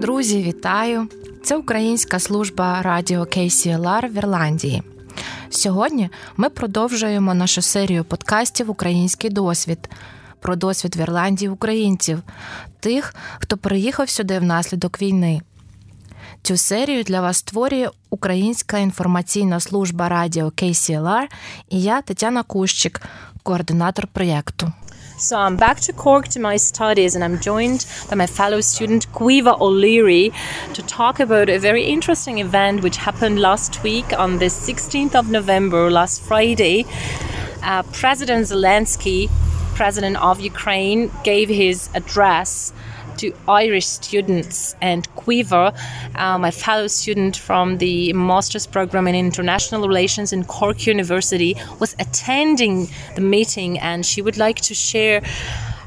Друзі, вітаю! Це українська служба радіо KCLR в Ірландії. Сьогодні ми продовжуємо нашу серію подкастів Український досвід про досвід в Ірландії українців, тих, хто приїхав сюди внаслідок війни. Цю серію для вас створює Українська інформаційна служба радіо KCLR і я Тетяна Кущик, координатор проєкту. So I'm back to Cork to my studies, and I'm joined by my fellow student Caoimhe O'Leary to talk about a very interesting event which happened last week on the 16th of November, last Friday. Uh, President Zelensky, President of Ukraine, gave his address to Irish students and Caoimhe, uh, my fellow student from the master's program in international relations in Cork University, was attending the meeting and she would like to share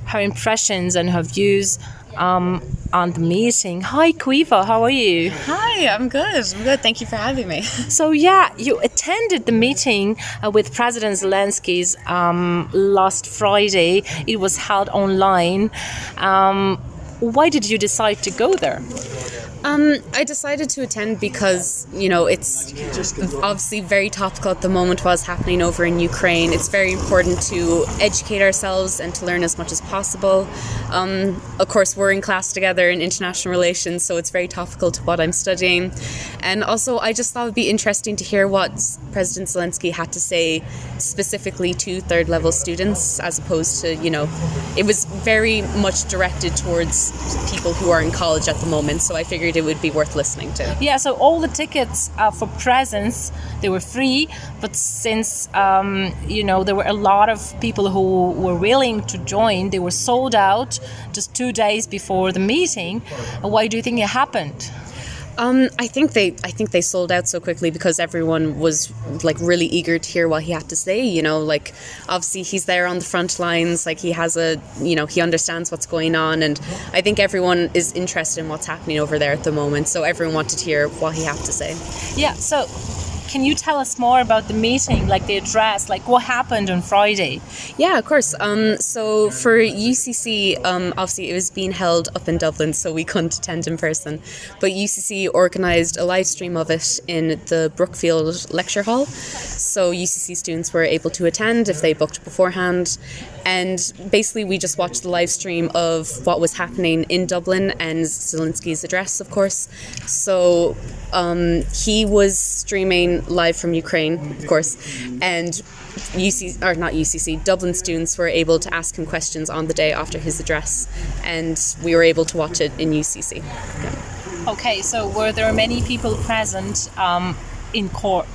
her impressions and her views um, on the meeting. Hi, Caoimhe, how are you? Hi, I'm good. I'm good. Thank you for having me. So, yeah, you attended the meeting uh, with President Zelensky's um, last Friday. It was held online. Um, why did you decide to go there? Um, I decided to attend because you know it's obviously very topical at the moment what's happening over in Ukraine. It's very important to educate ourselves and to learn as much as possible. Um, of course, we're in class together in international relations, so it's very topical to what I'm studying. And also, I just thought it'd be interesting to hear what President Zelensky had to say specifically to third level students, as opposed to you know, it was very much directed towards people who are in college at the moment. So I figured it would be worth listening to. Yeah, so all the tickets uh, for presents they were free, but since um, you know there were a lot of people who were willing to join, they were sold out just two days before the meeting. Why do you think it happened? Um, I think they I think they sold out so quickly because everyone was like really eager to hear what he had to say. You know, like obviously he's there on the front lines, like he has a you know, he understands what's going on and I think everyone is interested in what's happening over there at the moment. So everyone wanted to hear what he had to say. Yeah, so can you tell us more about the meeting, like the address, like what happened on Friday? Yeah, of course. Um, so for UCC, um, obviously it was being held up in Dublin, so we couldn't attend in person. But UCC organised a live stream of it in the Brookfield Lecture Hall. So UCC students were able to attend if they booked beforehand. And basically, we just watched the live stream of what was happening in Dublin and Zelensky's address, of course. So um, he was streaming live from Ukraine, of course, and UCC or not UCC Dublin students were able to ask him questions on the day after his address, and we were able to watch it in UCC. Yeah. Okay, so were there many people present um, in Cork?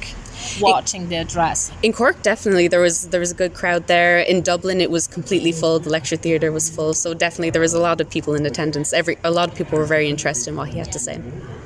Watching the address in Cork definitely there was there was a good crowd there. In Dublin it was completely full. The lecture theatre was full. So definitely there was a lot of people in attendance. Every a lot of people were very interested in what he had to say.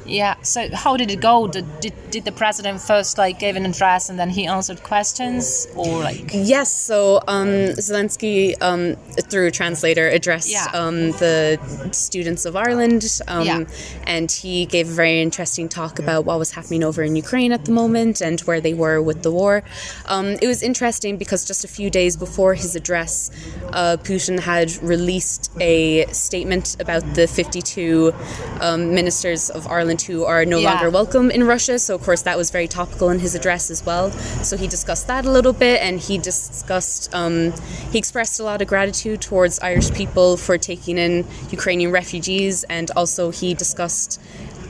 Yeah so how did it go? Did, did, did the president first like give an address and then he answered questions? Or like yes so um, Zelensky um, through a translator addressed Yeah. um, the students of Ireland um, Yeah. and he gave a very interesting talk about what was happening over in Ukraine at the moment and where they were with the war um, it was interesting because just a few days before his address uh, Putin had released a statement about the 52 um, ministers of Ireland who are no Yeah. longer welcome in Russia. So, of course, that was very topical in his address as well. So, he discussed that a little bit and he discussed, um, he expressed a lot of gratitude towards Irish people for taking in Ukrainian refugees. And also, he discussed.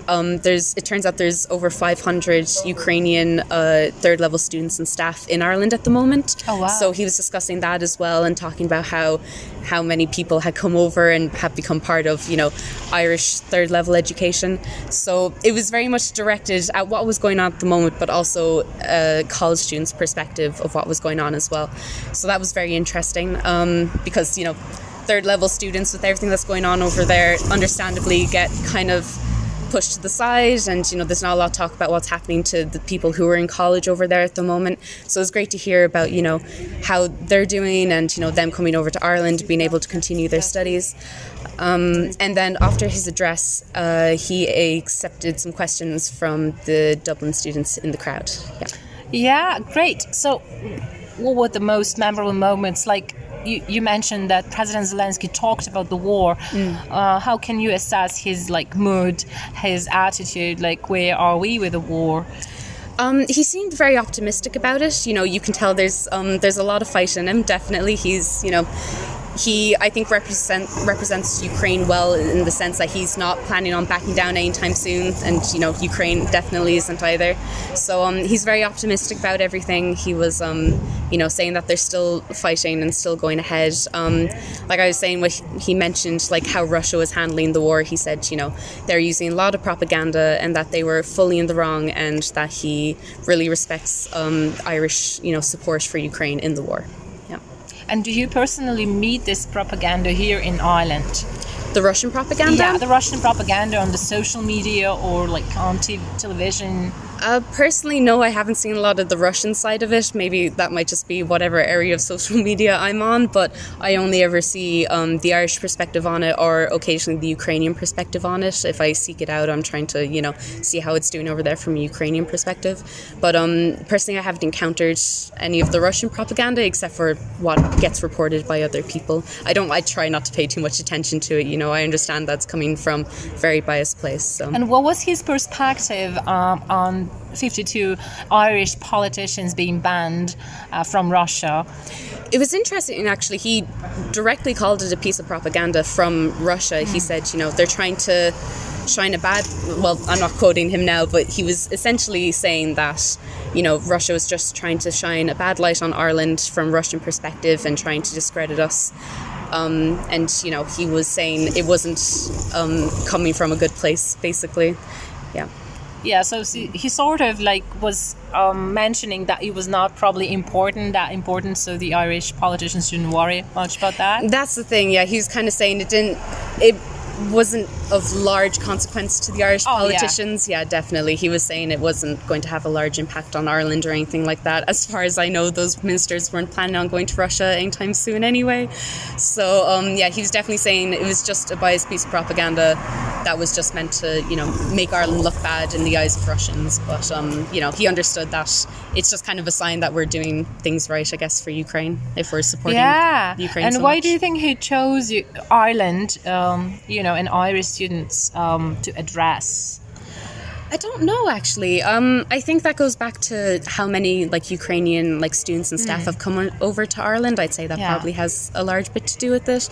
Um, there's. It turns out there's over 500 Ukrainian uh, third level students and staff in Ireland at the moment. Oh, wow. So he was discussing that as well and talking about how how many people had come over and have become part of you know Irish third level education. So it was very much directed at what was going on at the moment, but also a college students' perspective of what was going on as well. So that was very interesting um, because you know third level students with everything that's going on over there, understandably get kind of pushed to the side and you know there's not a lot of talk about what's happening to the people who are in college over there at the moment. So it's great to hear about you know how they're doing and you know them coming over to Ireland being able to continue their studies. Um, and then after his address uh, he accepted some questions from the Dublin students in the crowd. Yeah. Yeah great. So what were the most memorable moments? Like you, you mentioned that President Zelensky talked about the war. Mm. Uh, how can you assess his like mood, his attitude? Like, where are we with the war? Um, he seemed very optimistic about it. You know, you can tell there's um, there's a lot of fight in him. Definitely, he's you know he I think represent represents Ukraine well in the sense that he's not planning on backing down anytime soon, and you know Ukraine definitely isn't either. So um, he's very optimistic about everything. He was um, you know saying that they're still fighting and still going ahead. Um, like I was saying, what he mentioned like how Russia was handling the war. He said you know they're using a lot of propaganda and that they were fully in the wrong, and that he really respects um, Irish you know support for Ukraine in the war. And do you personally meet this propaganda here in Ireland? The Russian propaganda? Yeah, the Russian propaganda on the social media or like on TV, television. Uh, personally, no, I haven't seen a lot of the Russian side of it. Maybe that might just be whatever area of social media I'm on, but I only ever see um, the Irish perspective on it or occasionally the Ukrainian perspective on it. If I seek it out, I'm trying to, you know, see how it's doing over there from a Ukrainian perspective. But um, personally, I haven't encountered any of the Russian propaganda except for what gets reported by other people. I don't, I try not to pay too much attention to it, you know, I understand that's coming from a very biased place. So. And what was his perspective um, on 52 Irish politicians being banned uh, from Russia. It was interesting, actually. He directly called it a piece of propaganda from Russia. He said, you know, they're trying to shine a bad. Well, I'm not quoting him now, but he was essentially saying that, you know, Russia was just trying to shine a bad light on Ireland from Russian perspective and trying to discredit us. Um, and you know, he was saying it wasn't um, coming from a good place, basically. Yeah yeah so he sort of like was um, mentioning that it was not probably important that important so the irish politicians shouldn't worry much about that that's the thing yeah he was kind of saying it didn't it wasn't of large consequence to the Irish oh, politicians. Yeah. yeah. definitely. He was saying it wasn't going to have a large impact on Ireland or anything like that. As far as I know, those ministers weren't planning on going to Russia anytime soon anyway. So, um, yeah, he was definitely saying it was just a biased piece of propaganda that was just meant to, you know, make Ireland look bad in the eyes of Russians. But, um, you know, he understood that it's just kind of a sign that we're doing things right, I guess, for Ukraine if we're supporting yeah. Ukraine. And so why much. do you think he chose Ireland, um, you know, and Irish students um, to address? I don't know actually. Um, I think that goes back to how many like Ukrainian like students and staff mm. have come over to Ireland. I'd say that yeah. probably has a large bit to do with it.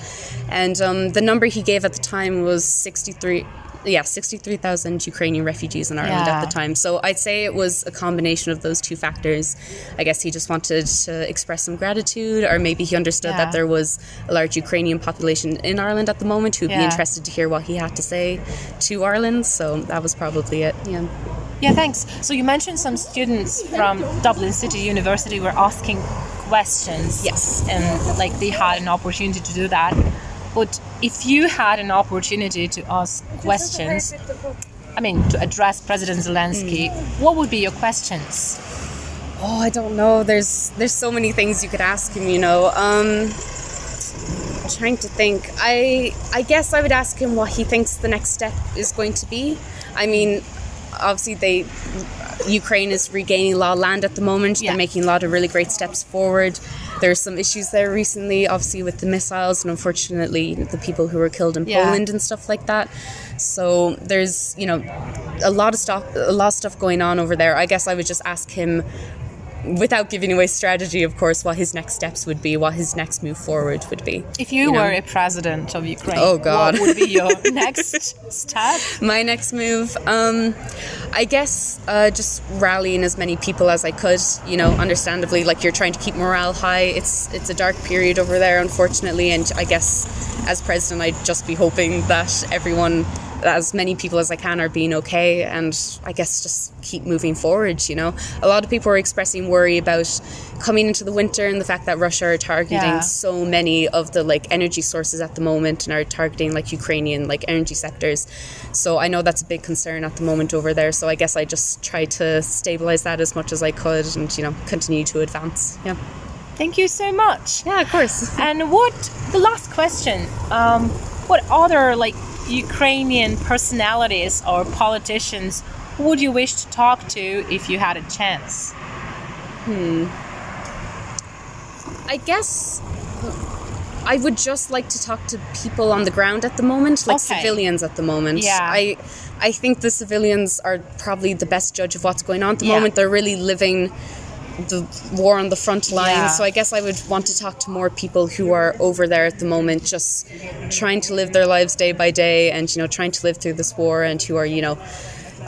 And um, the number he gave at the time was sixty three yeah, 63,000 Ukrainian refugees in Ireland yeah. at the time. So I'd say it was a combination of those two factors. I guess he just wanted to express some gratitude, or maybe he understood yeah. that there was a large Ukrainian population in Ireland at the moment who'd yeah. be interested to hear what he had to say to Ireland. So that was probably it. Yeah. Yeah, thanks. So you mentioned some students from Dublin City University were asking questions. Yes. And like they had an opportunity to do that. But if you had an opportunity to ask questions, I mean, to address President Zelensky, mm. what would be your questions? Oh, I don't know. There's there's so many things you could ask him. You know, um, trying to think. I I guess I would ask him what he thinks the next step is going to be. I mean, obviously they Ukraine is regaining a lot of land at the moment. Yeah. They're making a lot of really great steps forward. There's some issues there recently, obviously with the missiles and unfortunately the people who were killed in yeah. Poland and stuff like that. So there's you know a lot of stuff, a lot of stuff going on over there. I guess I would just ask him without giving away strategy, of course, what his next steps would be, what his next move forward would be. If you, you were know? a president of Ukraine, oh God, what would be your next step? My next move, um, I guess, uh, just rallying as many people as I could. You know, understandably, like you're trying to keep morale high. It's it's a dark period over there, unfortunately, and I guess as president, I'd just be hoping that everyone as many people as I can are being okay and I guess just keep moving forward, you know. A lot of people are expressing worry about coming into the winter and the fact that Russia are targeting yeah. so many of the like energy sources at the moment and are targeting like Ukrainian like energy sectors. So I know that's a big concern at the moment over there. So I guess I just try to stabilize that as much as I could and you know continue to advance. Yeah. Thank you so much. Yeah, of course. and what the last question? Um, what other like Ukrainian personalities or politicians who would you wish to talk to if you had a chance? Hmm. I guess I would just like to talk to people on the ground at the moment, like Okay. civilians at the moment. Yeah. I I think the civilians are probably the best judge of what's going on at the Yeah. moment. They're really living the war on the front line. Yeah. So I guess I would want to talk to more people who are over there at the moment, just trying to live their lives day by day, and you know, trying to live through this war, and who are you know.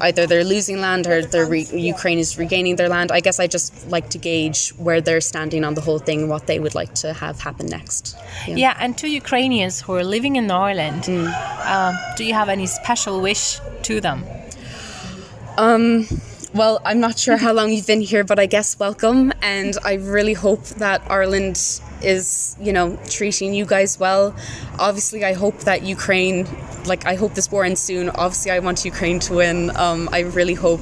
Either they're losing land or they're re- Ukraine is regaining their land. I guess I just like to gauge where they're standing on the whole thing, what they would like to have happen next. Yeah, and to Ukrainians who are living in Ireland, Mm. um, do you have any special wish to them? Well, I'm not sure how long you've been here, but I guess welcome. And I really hope that Ireland is, you know, treating you guys well. Obviously, I hope that Ukraine, like, I hope this war ends soon. Obviously, I want Ukraine to win. Um, I really hope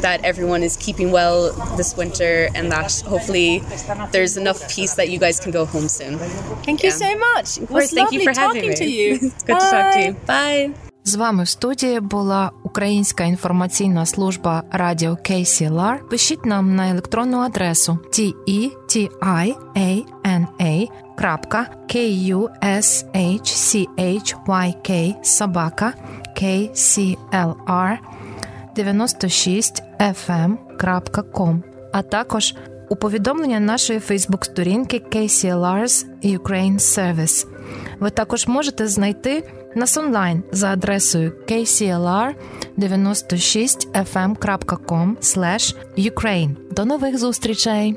that everyone is keeping well this winter and that hopefully there's enough peace that you guys can go home soon. Thank you Yeah. so much. Of course, thank you for having talking me. to you. it's good to talk to you. Bye. З вами в студії була українська інформаційна служба радіо KCLR. Пишіть нам на електронну адресу teitiana крапка kushchyk собака kclr 96fm.com, а також у повідомлення нашої Фейсбук-сторінки KCLR's Ukraine Service. Ви також можете знайти нас онлайн за адресою kclr96fm.com Ukraine. До нових зустрічей!